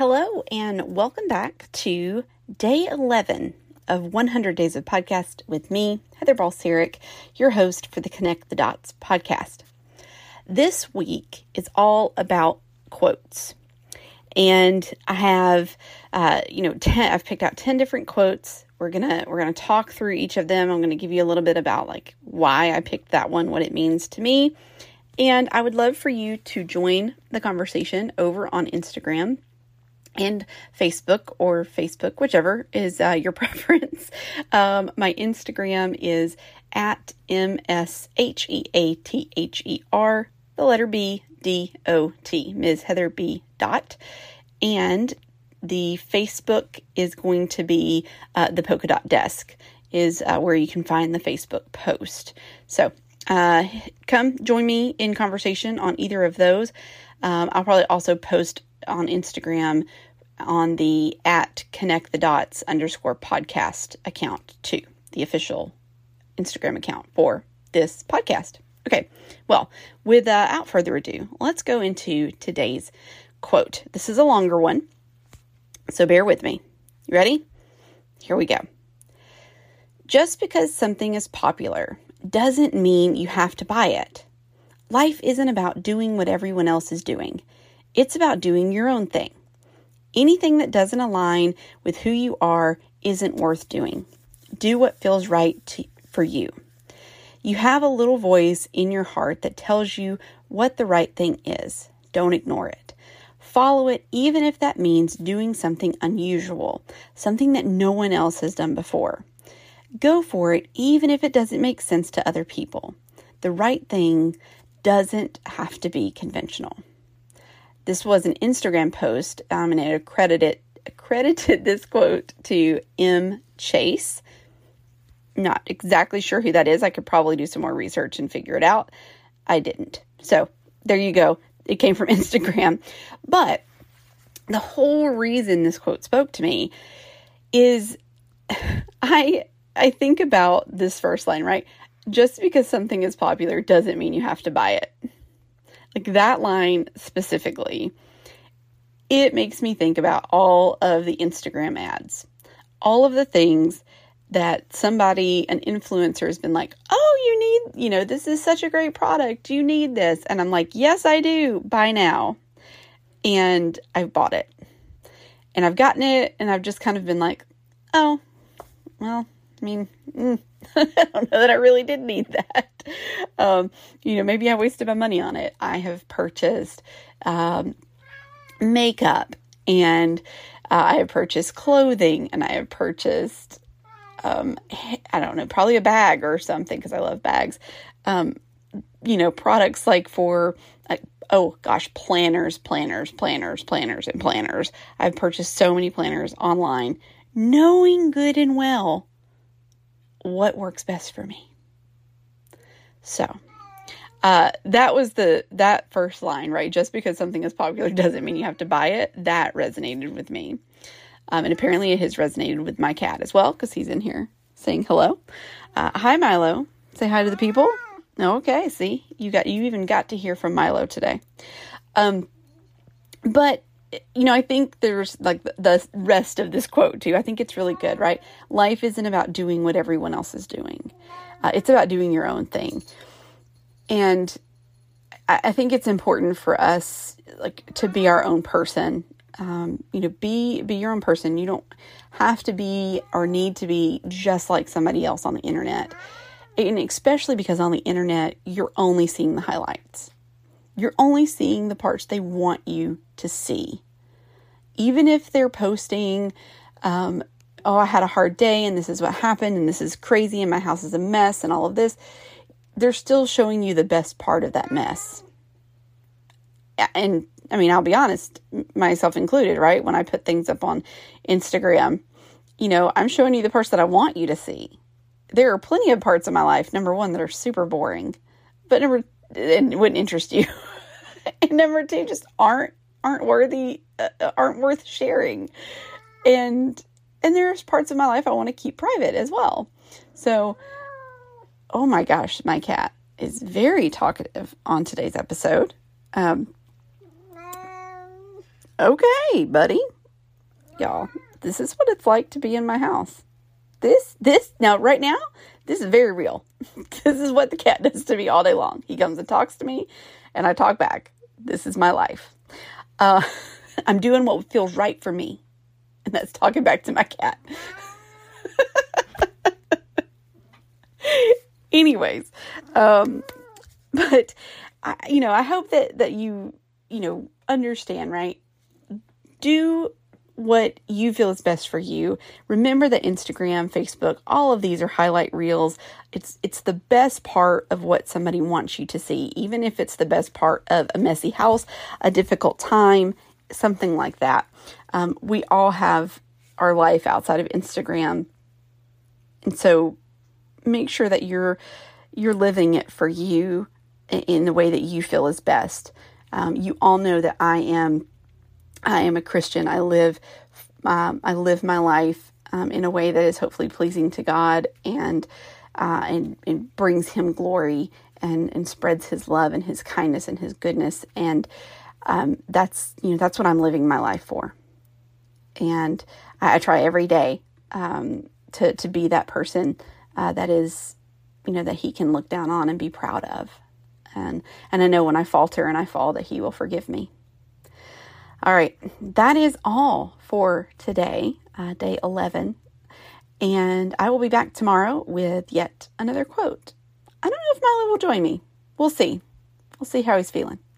Hello, and welcome back to day 11 of 100 Days of Podcast with me, Heather Balseric, your host for the Connect the Dots podcast. This week is all about quotes. And I have, uh, you know, 10, I've picked out 10 different quotes. We're gonna we're gonna talk through each of them. I'm gonna give you a little bit about like why I picked that one, what it means to me, and I would love for you to join the conversation over on Instagram and Facebook or Facebook, whichever is uh, your preference. Um, my Instagram is at M S H E A T H E R, the letter B D O T, Ms. Heather B. Dot. And the Facebook is going to be uh, the Polka Dot Desk, is uh, where you can find the Facebook post. So uh, come join me in conversation on either of those. Um, I'll probably also post on Instagram on the at connect the dots underscore podcast account too, the official Instagram account for this podcast. Okay, well, without further ado, let's go into today's quote. This is a longer one, so bear with me. You ready? Here we go. Just because something is popular doesn't mean you have to buy it. Life isn't about doing what everyone else is doing, it's about doing your own thing. Anything that doesn't align with who you are isn't worth doing. Do what feels right to, for you. You have a little voice in your heart that tells you what the right thing is. Don't ignore it. Follow it, even if that means doing something unusual, something that no one else has done before. Go for it, even if it doesn't make sense to other people. The right thing doesn't have to be conventional. This was an Instagram post, um, and it accredited accredited this quote to M. Chase. Not exactly sure who that is. I could probably do some more research and figure it out. I didn't. So there you go. It came from Instagram. But the whole reason this quote spoke to me is I I think about this first line, right? Just because something is popular doesn't mean you have to buy it. Like that line specifically, it makes me think about all of the Instagram ads, all of the things that somebody, an influencer, has been like, oh, you need, you know, this is such a great product. You need this. And I'm like, yes, I do. Buy now. And I've bought it. And I've gotten it. And I've just kind of been like, oh, well, I mean, mm, I don't know that I really did need that. Um, you know, maybe I wasted my money on it. I have purchased um, makeup and uh, I have purchased clothing and I have purchased, um, I don't know, probably a bag or something because I love bags. Um, you know, products like for, oh gosh, planners, planners, planners, planners, and planners. I've purchased so many planners online, knowing good and well what works best for me. So, uh, that was the that first line, right? Just because something is popular doesn't mean you have to buy it. That resonated with me, um, and apparently it has resonated with my cat as well because he's in here saying hello. Uh, hi, Milo. Say hi to the people. Okay, see you got you even got to hear from Milo today. Um, but you know, I think there's like the rest of this quote too. I think it's really good, right? Life isn't about doing what everyone else is doing. Uh, it's about doing your own thing. And I, I, think it's important for us like to be our own person. Um, you know, be be your own person. You don't have to be or need to be just like somebody else on the internet. And especially because on the internet, you're only seeing the highlights you're only seeing the parts they want you to see. Even if they're posting, um, oh, I had a hard day and this is what happened and this is crazy and my house is a mess and all of this, they're still showing you the best part of that mess. And I mean, I'll be honest, myself included, right? When I put things up on Instagram, you know, I'm showing you the parts that I want you to see. There are plenty of parts of my life, number one, that are super boring, but number and wouldn't interest you. and number two, just aren't aren't worthy, uh, aren't worth sharing. And and there's parts of my life I want to keep private as well. So, oh my gosh, my cat is very talkative on today's episode. Um, Okay, buddy. Y'all, this is what it's like to be in my house. This, this, now, right now, this is very real. this is what the cat does to me all day long. He comes and talks to me, and I talk back. This is my life. Uh, I'm doing what feels right for me, and that's talking back to my cat. Anyways, um, but I, you know, I hope that that you you know understand, right? Do what you feel is best for you. Remember that Instagram, Facebook, all of these are highlight reels. It's it's the best part of what somebody wants you to see, even if it's the best part of a messy house, a difficult time, something like that. Um, we all have our life outside of Instagram, and so make sure that you're you're living it for you in the way that you feel is best. Um, you all know that I am I am a Christian. I live um, I live my life um, in a way that is hopefully pleasing to God and uh, and, and brings Him glory and and spreads His love and His kindness and His goodness and um, that's you know that's what I'm living my life for. And I, I try every day um, to to be that person uh, that is you know that He can look down on and be proud of. And and I know when I falter and I fall that He will forgive me. All right, that is all for today, uh, day 11. And I will be back tomorrow with yet another quote. I don't know if Milo will join me. We'll see. We'll see how he's feeling.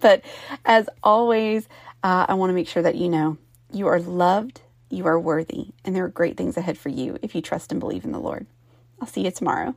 But as always, uh, I want to make sure that you know you are loved, you are worthy, and there are great things ahead for you if you trust and believe in the Lord. I'll see you tomorrow.